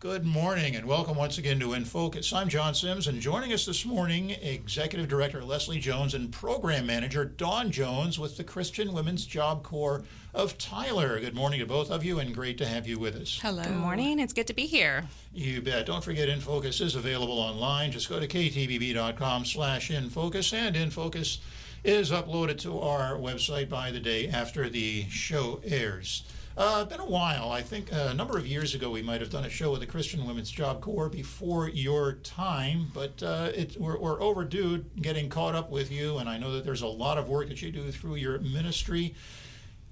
Good morning and welcome once again to In Focus. I'm John Sims and joining us this morning, Executive Director Leslie Jones and Program Manager Dawn Jones with the Christian Women's Job Corps of Tyler. Good morning to both of you and great to have you with us. Hello. Good morning. It's good to be here. You bet. Don't forget In Focus is available online. Just go to ktbb.com slash infocus and In Focus is uploaded to our website by the day after the show airs. Uh, been a while. I think uh, a number of years ago we might have done a show with the Christian Women's Job Corps before your time, but uh, it, we're, we're, overdue getting caught up with you, and I know that there's a lot of work that you do through your ministry,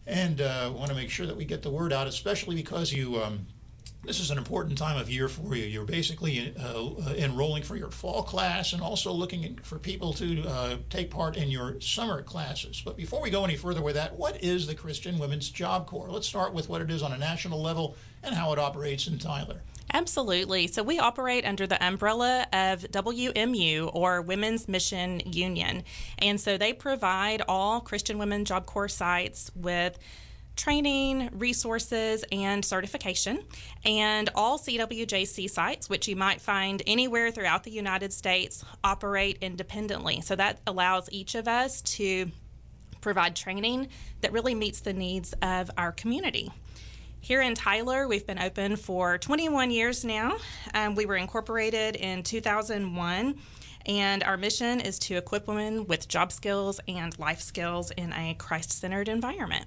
and uh, want to make sure that we get the word out, especially because you. Um, this is an important time of year for you. You're basically uh, uh, enrolling for your fall class and also looking for people to uh, take part in your summer classes. But before we go any further with that, what is the Christian Women's Job Corps? Let's start with what it is on a national level and how it operates in Tyler. Absolutely. So we operate under the umbrella of WMU or Women's Mission Union. And so they provide all Christian Women Job Corps sites with training, resources, and certification. And all CWJC sites, which you might find anywhere throughout the United States, operate independently. So that allows each of us to provide training that really meets the needs of our community. Here in Tyler, we've been open for 21 years now. Um, we were incorporated in 2001, and our mission is to equip women with job skills and life skills in a Christ centered environment.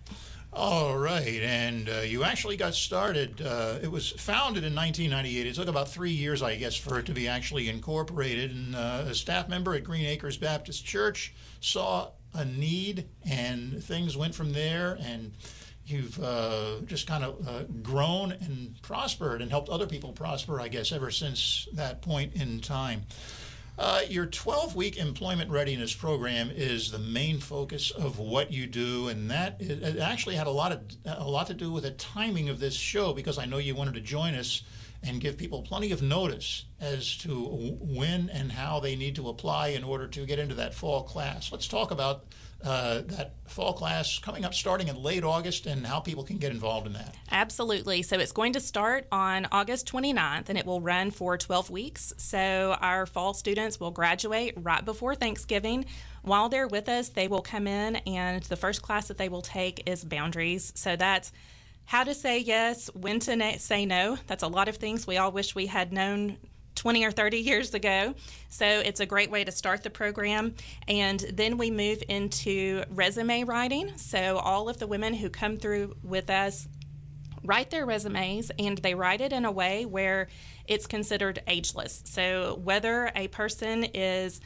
All right, and uh, you actually got started. Uh, it was founded in 1998. It took about three years, I guess, for it to be actually incorporated. And uh, a staff member at Green Acres Baptist Church saw a need, and things went from there. And you've uh, just kind of uh, grown and prospered and helped other people prosper, I guess, ever since that point in time. Uh, your 12 week employment readiness program is the main focus of what you do, and that it actually had a lot of a lot to do with the timing of this show because I know you wanted to join us and give people plenty of notice as to when and how they need to apply in order to get into that fall class. Let's talk about uh, that fall class coming up starting in late August and how people can get involved in that. Absolutely. So it's going to start on August 29th and it will run for 12 weeks. So our fall students will graduate right before Thanksgiving. While they're with us, they will come in and the first class that they will take is boundaries. So that's how to say yes, when to na- say no. That's a lot of things we all wish we had known 20 or 30 years ago. So it's a great way to start the program. And then we move into resume writing. So all of the women who come through with us write their resumes and they write it in a way where it's considered ageless. So whether a person is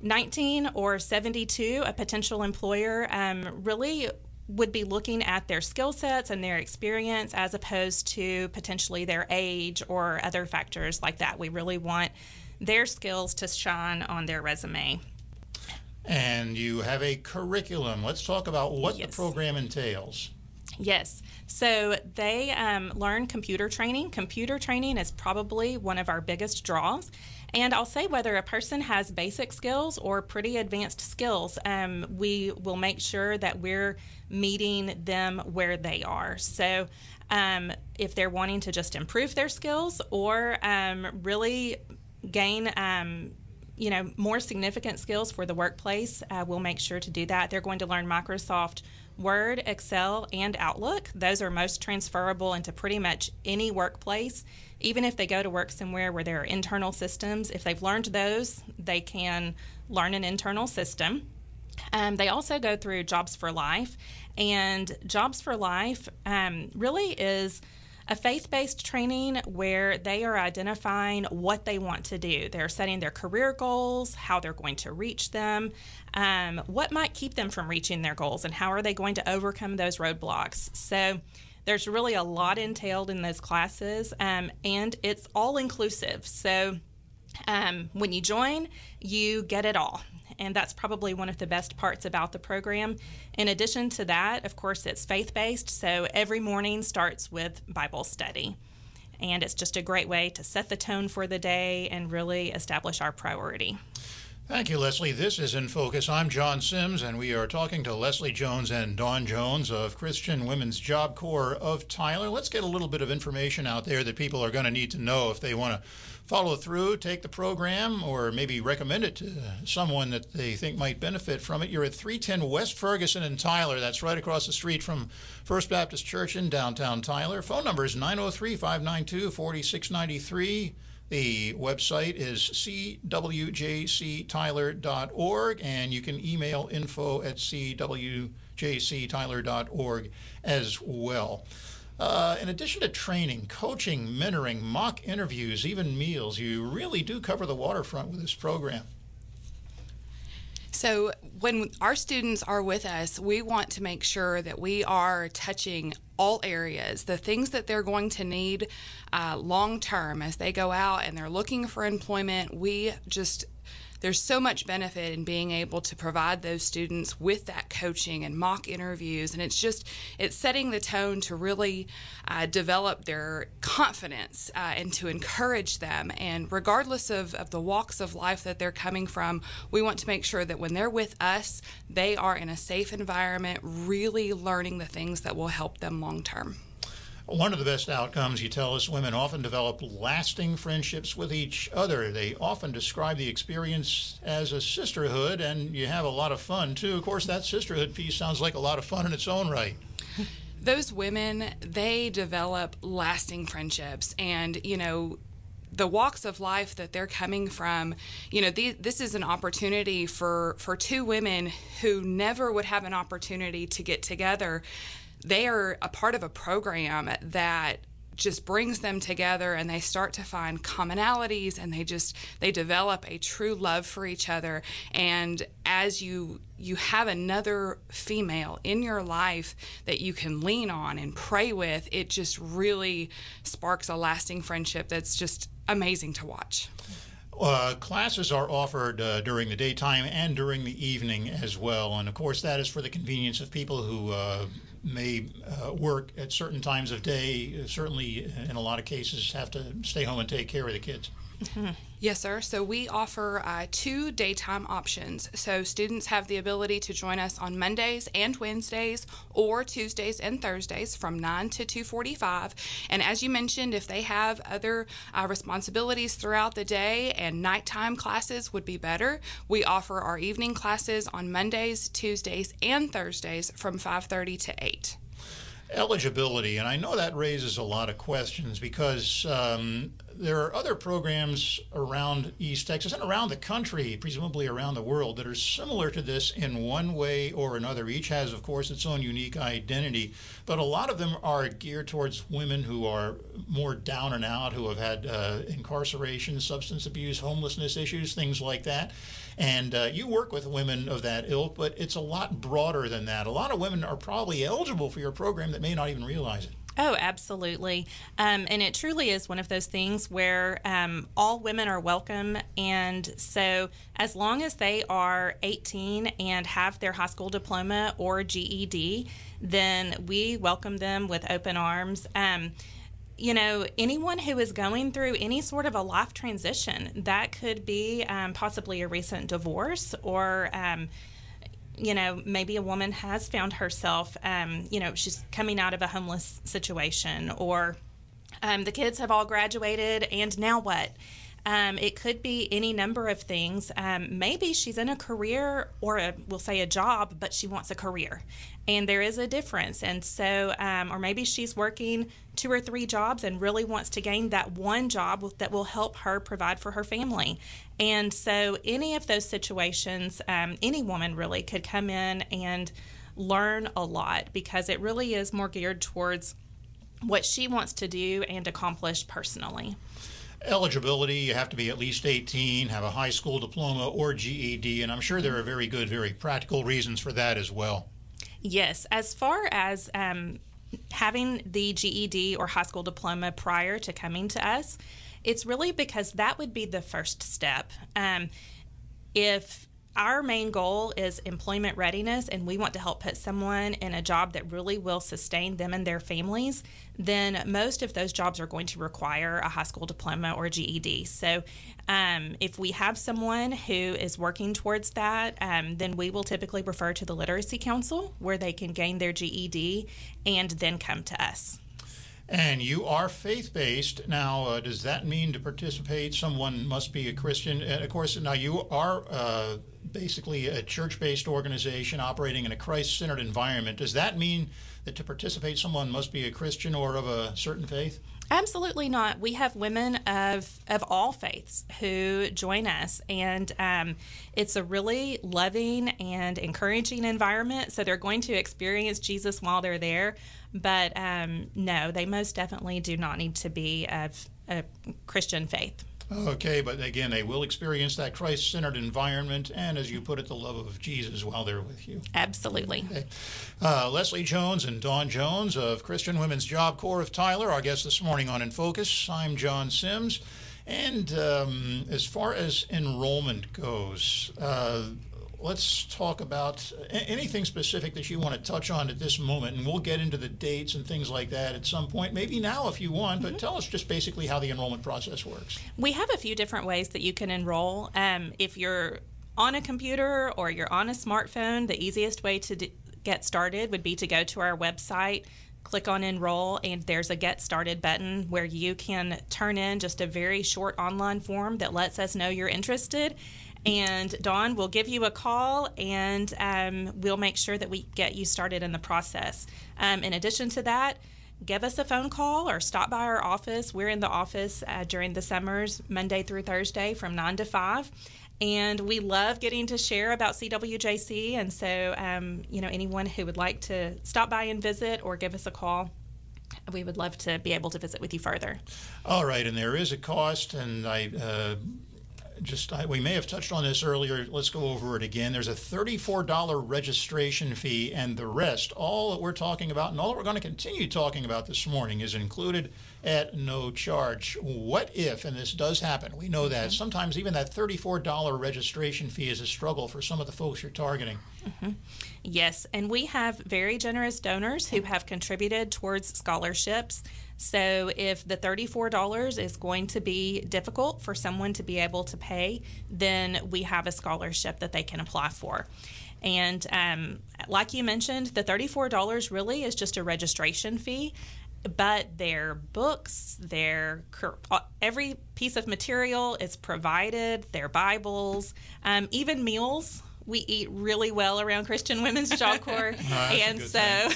19 or 72, a potential employer um, really would be looking at their skill sets and their experience as opposed to potentially their age or other factors like that. We really want their skills to shine on their resume. And you have a curriculum. Let's talk about what yes. the program entails. Yes. So they um, learn computer training. Computer training is probably one of our biggest draws. And I'll say whether a person has basic skills or pretty advanced skills, um, we will make sure that we're meeting them where they are. So um, if they're wanting to just improve their skills or um, really gain um, you know more significant skills for the workplace uh, we'll make sure to do that they're going to learn microsoft word excel and outlook. Those are most transferable into pretty much any workplace. Even if they go to work somewhere where there are internal systems if they've learned those they can learn an internal system. Um, they also go through jobs for life and jobs for life um, really is a faith based training where they are identifying what they want to do. They're setting their career goals, how they're going to reach them, um, what might keep them from reaching their goals, and how are they going to overcome those roadblocks. So, there's really a lot entailed in those classes, um, and it's all inclusive. So, um, when you join, you get it all and that's probably one of the best parts about the program. In addition to that, of course, it's faith based, so every morning starts with Bible study. And it's just a great way to set the tone for the day and really establish our priority. Thank you, Leslie. This is In Focus. I'm John Sims, and we are talking to Leslie Jones and Dawn Jones of Christian Women's Job Corps of Tyler. Let's get a little bit of information out there that people are going to need to know if they want to follow through, take the program, or maybe recommend it to someone that they think might benefit from it. You're at 310 West Ferguson in Tyler. That's right across the street from First Baptist Church in downtown Tyler. Phone number is 903 592 4693. The website is cwjctyler.org, and you can email info at cwjctyler.org as well. Uh, in addition to training, coaching, mentoring, mock interviews, even meals, you really do cover the waterfront with this program. So, when our students are with us, we want to make sure that we are touching all areas, the things that they're going to need uh, long term as they go out and they're looking for employment. We just there's so much benefit in being able to provide those students with that coaching and mock interviews. And it's just it's setting the tone to really uh, develop their confidence uh, and to encourage them. And regardless of, of the walks of life that they're coming from we want to make sure that when they're with us they are in a safe environment really learning the things that will help them long term one of the best outcomes, you tell us, women often develop lasting friendships with each other. They often describe the experience as a sisterhood, and you have a lot of fun too. Of course, that sisterhood piece sounds like a lot of fun in its own right. Those women, they develop lasting friendships, and you know, the walks of life that they're coming from you know this is an opportunity for for two women who never would have an opportunity to get together they are a part of a program that just brings them together and they start to find commonalities and they just they develop a true love for each other and as you you have another female in your life that you can lean on and pray with it just really sparks a lasting friendship that's just amazing to watch uh, classes are offered uh, during the daytime and during the evening as well. And of course, that is for the convenience of people who uh, may uh, work at certain times of day, certainly in a lot of cases have to stay home and take care of the kids. Yes, sir. So we offer uh, two daytime options. So students have the ability to join us on Mondays and Wednesdays, or Tuesdays and Thursdays from 9 to 2:45. And as you mentioned, if they have other uh, responsibilities throughout the day and nighttime classes would be better, we offer our evening classes on Mondays, Tuesdays, and Thursdays from 5:30 to 8 eligibility, and I know that raises a lot of questions because um, there are other programs around East Texas and around the country, presumably around the world, that are similar to this in one way or another. Each has, of course, its own unique identity, but a lot of them are geared towards women who are more down and out, who have had uh, incarceration, substance abuse, homelessness issues, things like that. And uh, you work with women of that ilk, but it's a lot broader than that. A lot of women are probably eligible for your program that may not even realize it. Oh, absolutely. Um, and it truly is one of those things where um, all women are welcome. And so, as long as they are 18 and have their high school diploma or GED, then we welcome them with open arms. Um, you know, anyone who is going through any sort of a life transition, that could be um, possibly a recent divorce or um, you know, maybe a woman has found herself, um, you know, she's coming out of a homeless situation, or um, the kids have all graduated, and now what? Um, it could be any number of things. Um, maybe she's in a career or a, we'll say a job, but she wants a career. And there is a difference. And so, um, or maybe she's working two or three jobs and really wants to gain that one job that will help her provide for her family. And so, any of those situations, um, any woman really could come in and learn a lot because it really is more geared towards what she wants to do and accomplish personally. Eligibility, you have to be at least 18, have a high school diploma or GED, and I'm sure there are very good, very practical reasons for that as well. Yes, as far as um, having the GED or high school diploma prior to coming to us, it's really because that would be the first step. Um, if our main goal is employment readiness, and we want to help put someone in a job that really will sustain them and their families, then most of those jobs are going to require a high school diploma or GED. So, um, if we have someone who is working towards that, um, then we will typically refer to the Literacy Council where they can gain their GED and then come to us. And you are faith based. Now, uh, does that mean to participate, someone must be a Christian? And of course, now you are uh, basically a church based organization operating in a Christ centered environment. Does that mean that to participate, someone must be a Christian or of a certain faith? Absolutely not. We have women of of all faiths who join us, and um, it's a really loving and encouraging environment. So they're going to experience Jesus while they're there. But um, no, they most definitely do not need to be of a Christian faith. Okay, but again, they will experience that Christ centered environment and, as you put it, the love of Jesus while they're with you. Absolutely. Okay. Uh, Leslie Jones and Dawn Jones of Christian Women's Job Corps of Tyler, our guests this morning on In Focus. I'm John Sims. And um, as far as enrollment goes, uh, let's talk about anything specific that you want to touch on at this moment, and we'll get into the dates and things like that at some point, maybe now if you want, but mm-hmm. tell us just basically how the enrollment process works. We have a few different ways that you can enroll. Um, if you're on a computer or you're on a smartphone, the easiest way to d- get started would be to go to our website click on enroll and there's a get started button where you can turn in just a very short online form that lets us know you're interested and Dawn will give you a call and um, we'll make sure that we get you started in the process. Um, in addition to that, give us a phone call or stop by our office. We're in the office uh, during the summers, Monday through Thursday from 9 to 5. And we love getting to share about CWJC. And so, um, you know, anyone who would like to stop by and visit or give us a call, we would love to be able to visit with you further. All right, and there is a cost, and I uh, just I, we may have touched on this earlier. Let's go over it again. There's a $34 registration fee, and the rest, all that we're talking about, and all that we're going to continue talking about this morning, is included at no charge. What if, and this does happen, we know that mm-hmm. sometimes even that $34 registration fee is a struggle for some of the folks you're targeting. Mm-hmm. Yes, and we have very generous donors who have contributed towards scholarships. So if the $34 is going to be difficult for someone to be able to pay, then we have a scholarship that they can apply for. And um, like you mentioned, the $34 really is just a registration fee but their books, their uh, every piece of material is provided, their Bibles, um, even meals we eat really well around Christian Women's Job Corps, and so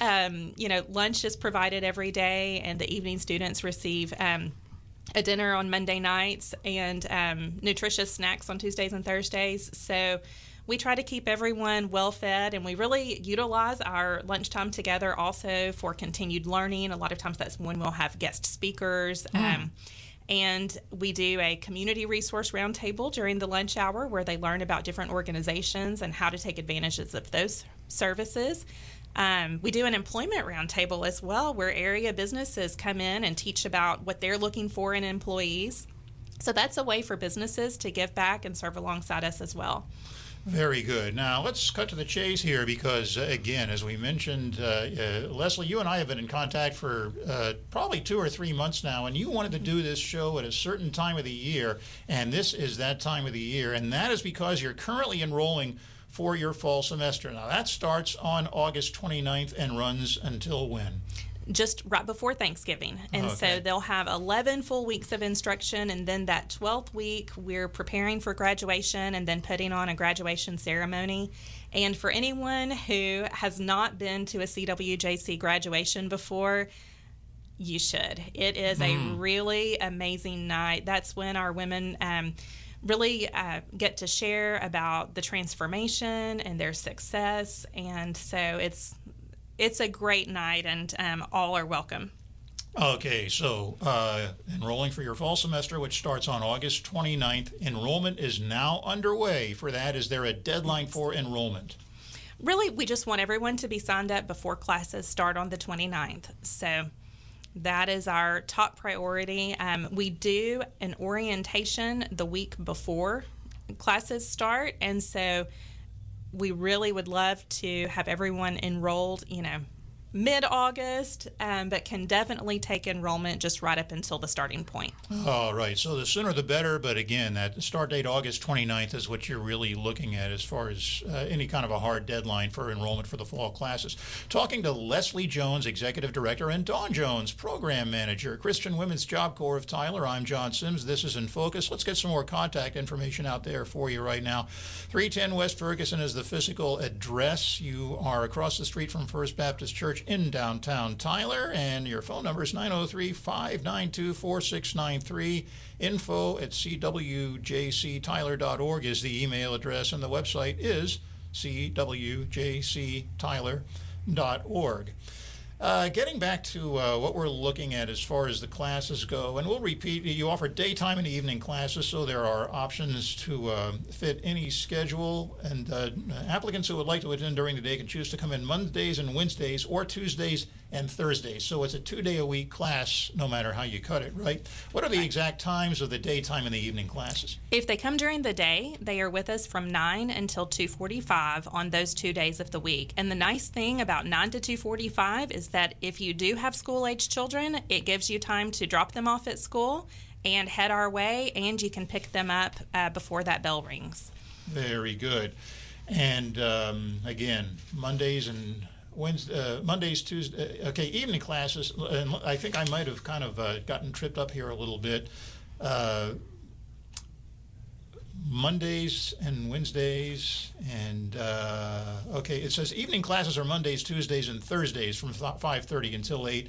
um, you know lunch is provided every day, and the evening students receive. Um, a dinner on Monday nights and um, nutritious snacks on Tuesdays and Thursdays. So we try to keep everyone well fed and we really utilize our lunchtime together also for continued learning. A lot of times that's when we'll have guest speakers. Mm. Um, and we do a community resource roundtable during the lunch hour where they learn about different organizations and how to take advantages of those services. Um, we do an employment roundtable as well where area businesses come in and teach about what they're looking for in employees. So that's a way for businesses to give back and serve alongside us as well. Very good. Now let's cut to the chase here because, uh, again, as we mentioned, uh, uh, Leslie, you and I have been in contact for uh, probably two or three months now, and you wanted to do this show at a certain time of the year, and this is that time of the year, and that is because you're currently enrolling for your fall semester. Now that starts on August 29th and runs until when? Just right before Thanksgiving. And okay. so they'll have 11 full weeks of instruction. And then that 12th week, we're preparing for graduation and then putting on a graduation ceremony. And for anyone who has not been to a CWJC graduation before, you should. It is mm. a really amazing night. That's when our women. Um, really uh, get to share about the transformation and their success and so it's it's a great night, and um, all are welcome. Okay, so uh, enrolling for your fall semester, which starts on August 29th, enrollment is now underway. For that, is there a deadline for enrollment? Really, we just want everyone to be signed up before classes start on the 29th. So that is our top priority. Um, we do an orientation the week before classes start, and so we really would love to have everyone enrolled, you know, mid August, um, but can definitely take enrollment just right up until the starting point. All right. So the sooner the better. But again, that start date, August 29th, is what you're really looking at as far as uh, any kind of a hard deadline for enrollment for the fall classes. Talking to Leslie Jones, Executive Director, and Dawn Jones, Program Manager, Christian Women's Job Corps of Tyler. I'm John Sims. This is In Focus. Let's get some more contact information out there for you right now. 310 West Ferguson is the physical address. You are across the street from First Baptist Church in downtown Tyler, and your phone number is 903 592 4693. Info at cwjctyler.org is the email address, and the website is cwjctyler.org. Uh, getting back to uh, what we're looking at as far as the classes go, and we'll repeat you offer daytime and evening classes, so there are options to uh, fit any schedule. And uh, applicants who would like to attend during the day can choose to come in Mondays and Wednesdays or Tuesdays and Thursday. So it's a two day a week class, no matter how you cut it, right? What are the exact times of the daytime and the evening classes? If they come during the day, they are with us from 9 until 2:45 on those 2 days of the week. And the nice thing about 9 to 2:45 is that if you do have school-age children, it gives you time to drop them off at school and head our way and you can pick them up uh, before that bell rings. Very good. And um, again, Mondays and Wednesday, uh, Mondays, Tuesday. Uh, okay, evening classes. And I think I might have kind of uh, gotten tripped up here a little bit. Uh, Mondays and Wednesdays, and uh, okay, it says evening classes are Mondays, Tuesdays, and Thursdays from 5:30 until 8.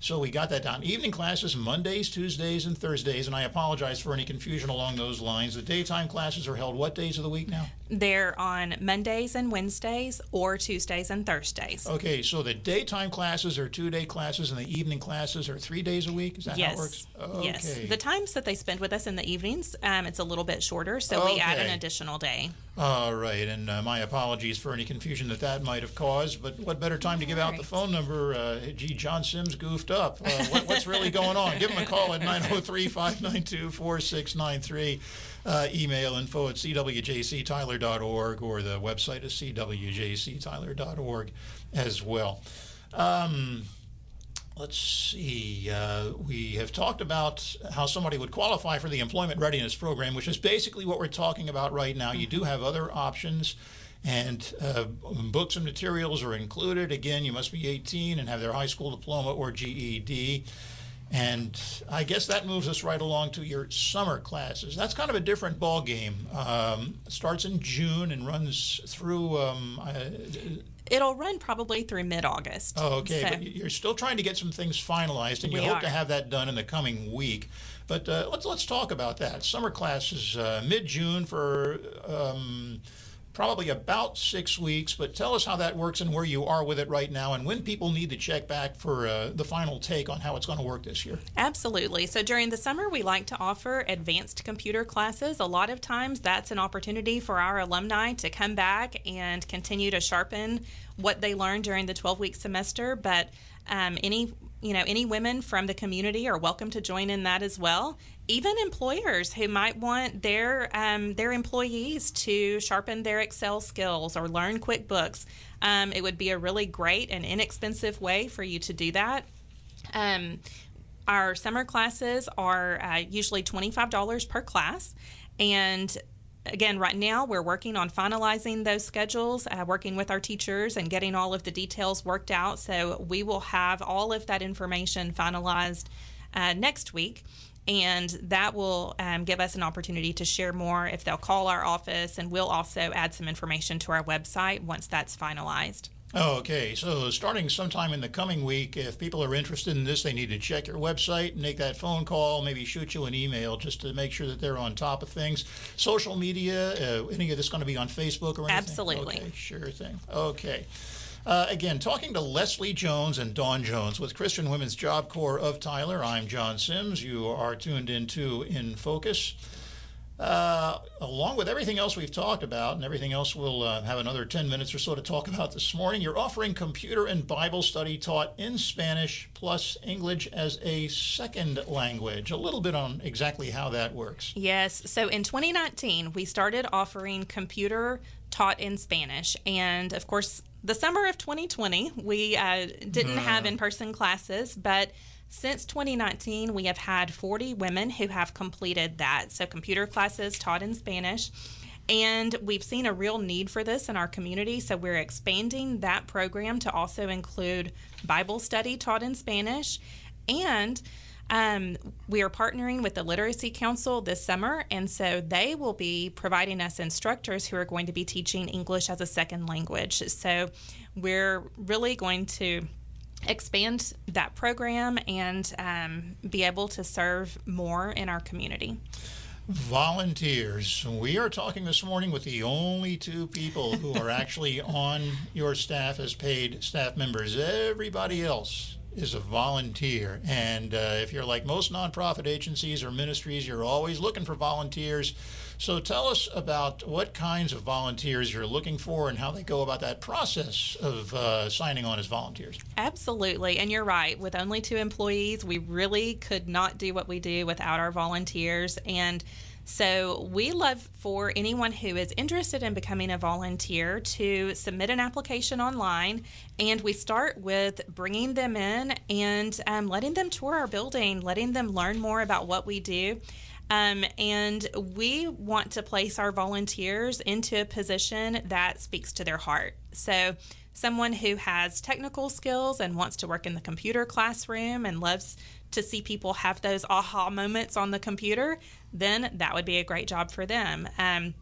So we got that down. Evening classes Mondays, Tuesdays, and Thursdays, and I apologize for any confusion along those lines. The daytime classes are held what days of the week now? They're on Mondays and Wednesdays or Tuesdays and Thursdays. Okay, so the daytime classes are two day classes and the evening classes are three days a week? Is that yes. how it works? Okay. Yes. The times that they spend with us in the evenings, um, it's a little bit shorter, so okay. we add an additional day. All right, and uh, my apologies for any confusion that that might have caused. But what better time to give out the phone number? Uh, gee, John Sims goofed up. Uh, what, what's really going on? Give him a call at 903 592 4693. Uh, email info at cwjctyler.org or the website is cwjctyler.org as well. Um, let's see. Uh, we have talked about how somebody would qualify for the employment readiness program, which is basically what we're talking about right now. You do have other options, and uh, books and materials are included. Again, you must be 18 and have their high school diploma or GED. And I guess that moves us right along to your summer classes. That's kind of a different ball game. Um, starts in June and runs through. Um, uh, It'll run probably through mid-August. Oh, okay. So. But you're still trying to get some things finalized, and you we hope are. to have that done in the coming week. But uh, let's let's talk about that. Summer classes uh, mid-June for. Um, probably about six weeks, but tell us how that works and where you are with it right now and when people need to check back for uh, the final take on how it's going to work this year. Absolutely. So during the summer, we like to offer advanced computer classes. A lot of times, that's an opportunity for our alumni to come back and continue to sharpen what they learned during the 12 week semester. But um, any you know any women from the community are welcome to join in that as well even employers who might want their um, their employees to sharpen their excel skills or learn quickbooks um, it would be a really great and inexpensive way for you to do that um, our summer classes are uh, usually $25 per class and again, right now we're working on finalizing those schedules, uh, working with our teachers and getting all of the details worked out. So we will have all of that information finalized uh, next week. And that will um, give us an opportunity to share more if they'll call our office, and we'll also add some information to our website once that's finalized. Okay, so starting sometime in the coming week, if people are interested in this, they need to check your website, make that phone call, maybe shoot you an email just to make sure that they're on top of things. Social media, uh, any of this going to be on Facebook or anything? Absolutely. Okay, sure thing. Okay. Uh, again, talking to Leslie Jones and Dawn Jones with Christian Women's Job Corps of Tyler. I'm John Sims. You are tuned into In Focus. Uh, along with everything else we've talked about and everything else we'll uh, have another 10 minutes or so to talk about this morning, you're offering computer and Bible study taught in Spanish plus English as a second language. A little bit on exactly how that works. Yes. So in 2019, we started offering computer taught in Spanish. And of course, the summer of 2020, we uh, didn't have in person classes, but since 2019, we have had 40 women who have completed that. So, computer classes taught in Spanish. And we've seen a real need for this in our community. So, we're expanding that program to also include Bible study taught in Spanish. And um, we are partnering with the Literacy Council this summer, and so they will be providing us instructors who are going to be teaching English as a second language. So we're really going to expand that program and um, be able to serve more in our community. Volunteers. We are talking this morning with the only two people who are actually on your staff as paid staff members. Everybody else is a volunteer. And uh, if you're like most nonprofit agencies or ministries, you're always looking for volunteers. So tell us about what kinds of volunteers you're looking for and how they go about that process of uh, signing on as volunteers. Absolutely. And you're right. With only two employees, we really could not do what we do without our volunteers. And so we love for anyone who is interested in becoming a volunteer to submit an application online, and we start with bringing them in and um, letting them tour our building, letting them learn more about what we do. Um, and we want to place our volunteers into a position that speaks to their heart. So, someone who has technical skills and wants to work in the computer classroom and loves to see people have those aha moments on the computer, then that would be a great job for them. Um,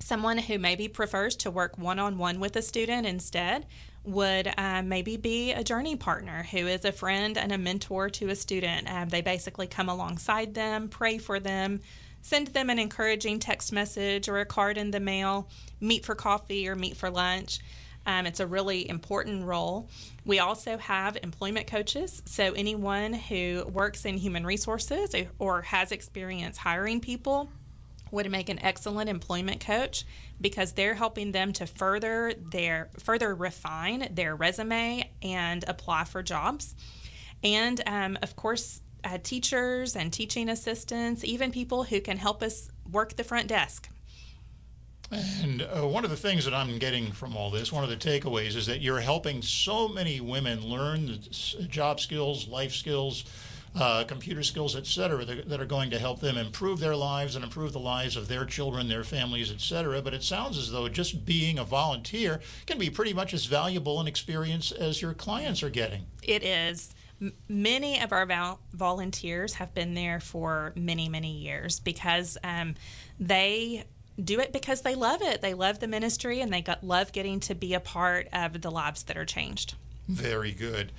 someone who maybe prefers to work one on one with a student instead would uh, maybe be a journey partner who is a friend and a mentor to a student. Um, they basically come alongside them, pray for them, send them an encouraging text message or a card in the mail, meet for coffee or meet for lunch. Um, it's a really important role. We also have employment coaches. So, anyone who works in human resources or has experience hiring people would make an excellent employment coach because they're helping them to further their further refine their resume and apply for jobs. And um, of course, uh, teachers and teaching assistants, even people who can help us work the front desk. And uh, one of the things that I'm getting from all this, one of the takeaways, is that you're helping so many women learn the job skills, life skills, uh, computer skills, et cetera, that, that, are going to help them improve their lives and improve the lives of their children, their families, et cetera. But it sounds as though just being a volunteer can be pretty much as valuable an experience as your clients are getting. It is many of our vol- volunteers have been there for many, many years because um, they do it because they love it. They love the ministry and they got, love getting to be a part of the lives that are changed. Very good.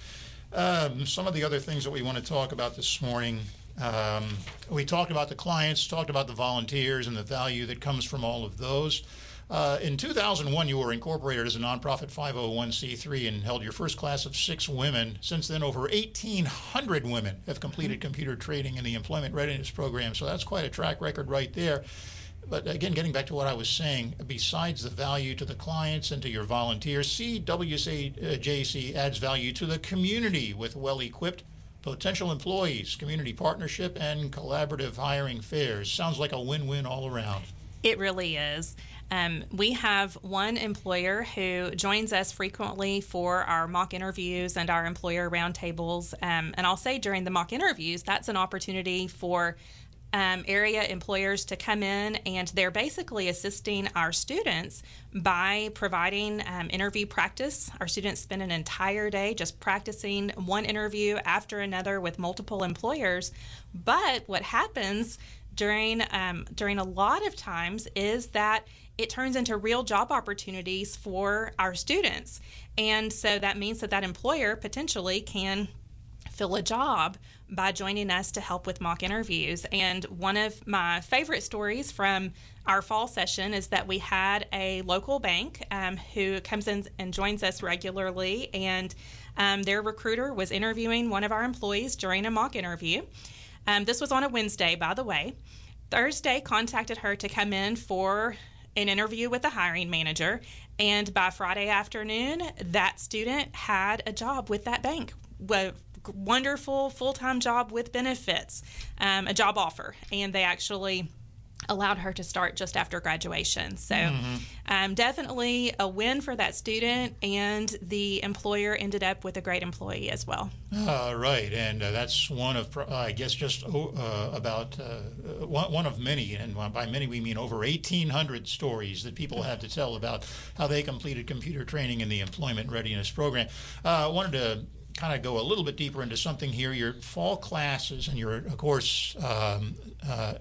Um, some of the other things that we want to talk about this morning. Um, we talked about the clients, talked about the volunteers, and the value that comes from all of those. Uh, in 2001, you were incorporated as a nonprofit 501c3 and held your first class of six women. Since then, over 1,800 women have completed computer training in the employment readiness program. So that's quite a track record right there. But again, getting back to what I was saying, besides the value to the clients and to your volunteers, CWJC adds value to the community with well equipped potential employees, community partnership, and collaborative hiring fairs. Sounds like a win win all around. It really is. Um, we have one employer who joins us frequently for our mock interviews and our employer roundtables. Um, and I'll say during the mock interviews, that's an opportunity for um, area employers to come in and they're basically assisting our students by providing um, interview practice. Our students spend an entire day just practicing one interview after another with multiple employers. But what happens during um, during a lot of times is that it turns into real job opportunities for our students, and so that means that that employer potentially can fill a job by joining us to help with mock interviews. And one of my favorite stories from our fall session is that we had a local bank um, who comes in and joins us regularly, and um, their recruiter was interviewing one of our employees during a mock interview. Um, this was on a Wednesday, by the way. Thursday contacted her to come in for an interview with the hiring manager. And by Friday afternoon, that student had a job with that bank. Wonderful full time job with benefits, um, a job offer. And they actually allowed her to start just after graduation. So, mm-hmm. um, definitely a win for that student, and the employer ended up with a great employee as well. Uh, right, and uh, that's one of, uh, I guess, just uh, about uh, one, one, of many, and by many we mean over 1,800 stories that people had to tell about how they completed computer training in the employment readiness program. Uh, I wanted to kind of go a little bit deeper into something here. Your fall classes and you're, of course, um, uh,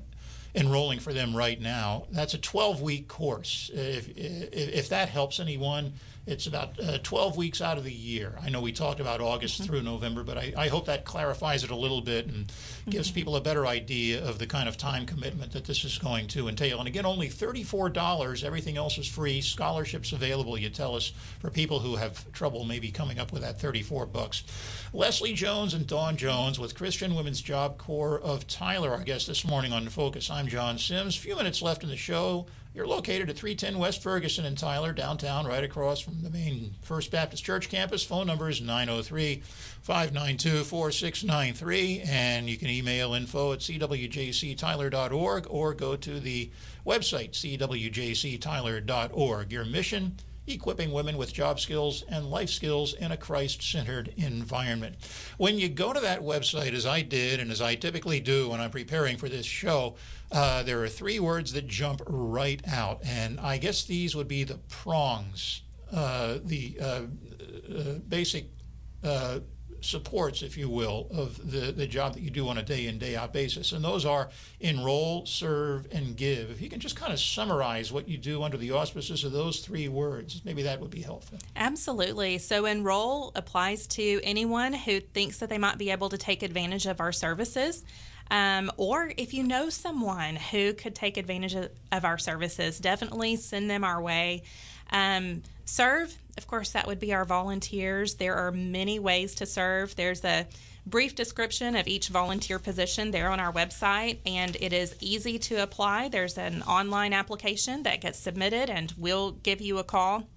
enrolling for them right now. That's a 12 week course. If, if, if, that helps anyone, it's about uh, 12 weeks out of the year. I know we talked about August mm-hmm. through November, but I, I, hope that clarifies it a little bit and mm-hmm. gives people a better idea of the kind of time commitment that this is going to entail. And again, only $34. Everything else is free. Scholarships available, you tell us, for people who have trouble maybe coming up with that 34 bucks. Leslie Jones and Dawn Jones with Christian Women's Job Corps of Tyler, our guest this morning on Focus. I'm John Sims. A few minutes left in the show. You're located at 310 West Ferguson in Tyler, downtown, right across from the main First Baptist Church campus. Phone number is 903 592 4693, and you can email info at cwjctyler.org or go to the website cwjctyler.org. Your mission equipping women with job skills and life skills in a Christ centered environment. When you go to that website, as I did and as I typically do when I'm preparing for this show, uh, there are three words that jump right out, and I guess these would be the prongs, uh, the uh, uh basic uh, supports, if you will, of the, the job that you do on a day in, day out basis. And those are enroll, serve, and give. If you can just kind of summarize what you do under the auspices of those three words, maybe that would be helpful. Absolutely. So, enroll applies to anyone who thinks that they might be able to take advantage of our services. Um, or if you know someone who could take advantage of, our services, definitely send them our way. Um, serve, of course, that would be our volunteers. There are many ways to serve. There's a brief description of each volunteer position there on our website, and it is easy to apply. There's an online application that gets submitted, and we'll give you a call.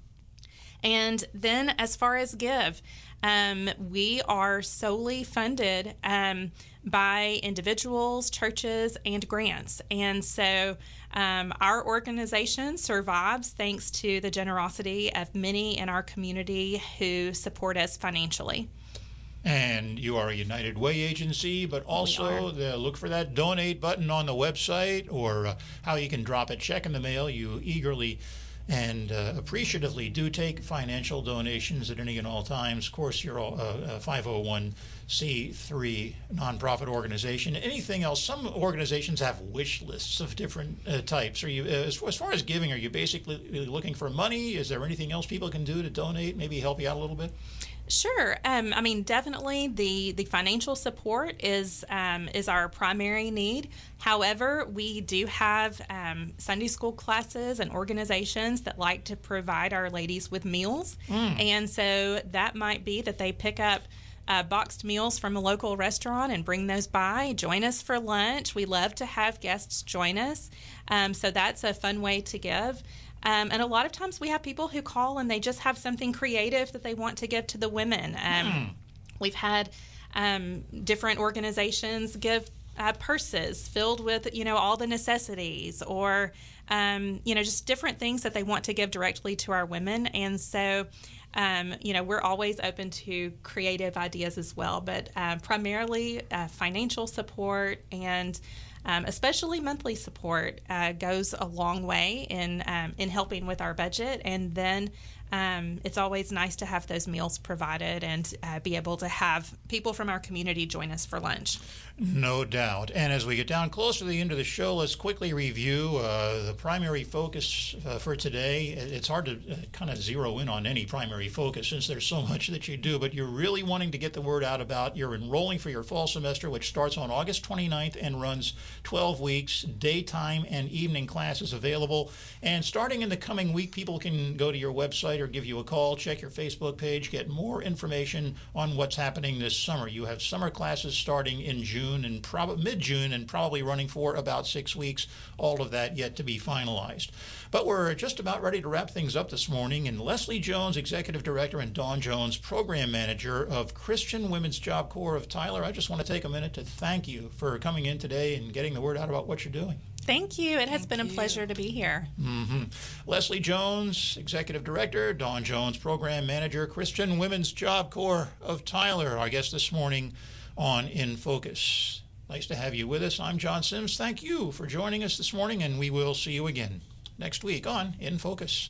And then, as far as give, um, we are solely funded um, by individuals, churches, and grants. And so um, our organization survives thanks to the generosity of many in our community who support us financially. And you are a United Way agency, but also the, look for that donate button on the website or uh, how you can drop a check in the mail. You eagerly and uh, appreciatively do take financial donations at any and all times. Of course, you're a uh, uh 501- C3 nonprofit organization. Anything else? Some organizations have wish lists of different uh, types. Are you, uh, as, as, far as giving, are you basically looking for money? Is there anything else people can do to donate? Maybe help you out a little bit. Sure. Um, I mean, definitely the the financial support is um, is our primary need. However, we do have um, Sunday school classes and organizations that like to provide our ladies with meals, mm. and so that might be that they pick up uh, boxed meals from a local restaurant and bring those by. Join us for lunch. We love to have guests join us. Um, so that's a fun way to give. Um, and a lot of times we have people who call and they just have something creative that they want to give to the women. Um, hmm. We've had um, different organizations give uh, purses filled with you know all the necessities or um, you know just different things that they want to give directly to our women and so um, you know we're always open to creative ideas as well but uh, primarily uh, financial support and um, especially monthly support, uh, goes a long way in um, in helping with our budget. And then um, it's always nice to have those meals provided and uh, be able to have people from our community join us for lunch. No doubt. And as we get down closer to the end of the show, let's quickly review uh, the primary focus uh, for today. It's hard to uh, kind of zero in on any primary focus since there's so much that you do, but you're really wanting to get the word out about you're enrolling for your fall semester, which starts on August 29th and runs 12 weeks, daytime and evening classes available. And starting in the coming week, people can go to your website website or give you a call. Check your Facebook page. Get more information on what's happening this summer. You have summer classes starting in June and prob- mid June and probably running for about six weeks. All of that yet to be finalized. But we're just about ready to wrap things up this morning. And Leslie Jones, Executive Director, and Dawn Jones, Program Manager of Christian Women's Job Corps of Tyler, I just want to take a minute to thank you for coming in today and getting the word out about what you're doing. Thank you. It has Thank been a you. pleasure to be here. hmm Leslie Jones, Executive Director, Dawn Jones, Program Manager, Christian Women's Job Corps of Tyler, our guest this morning on In Focus. Nice to have you with us. I'm John Sims. Thank you for joining us this morning, and we will see you again next week on In Focus.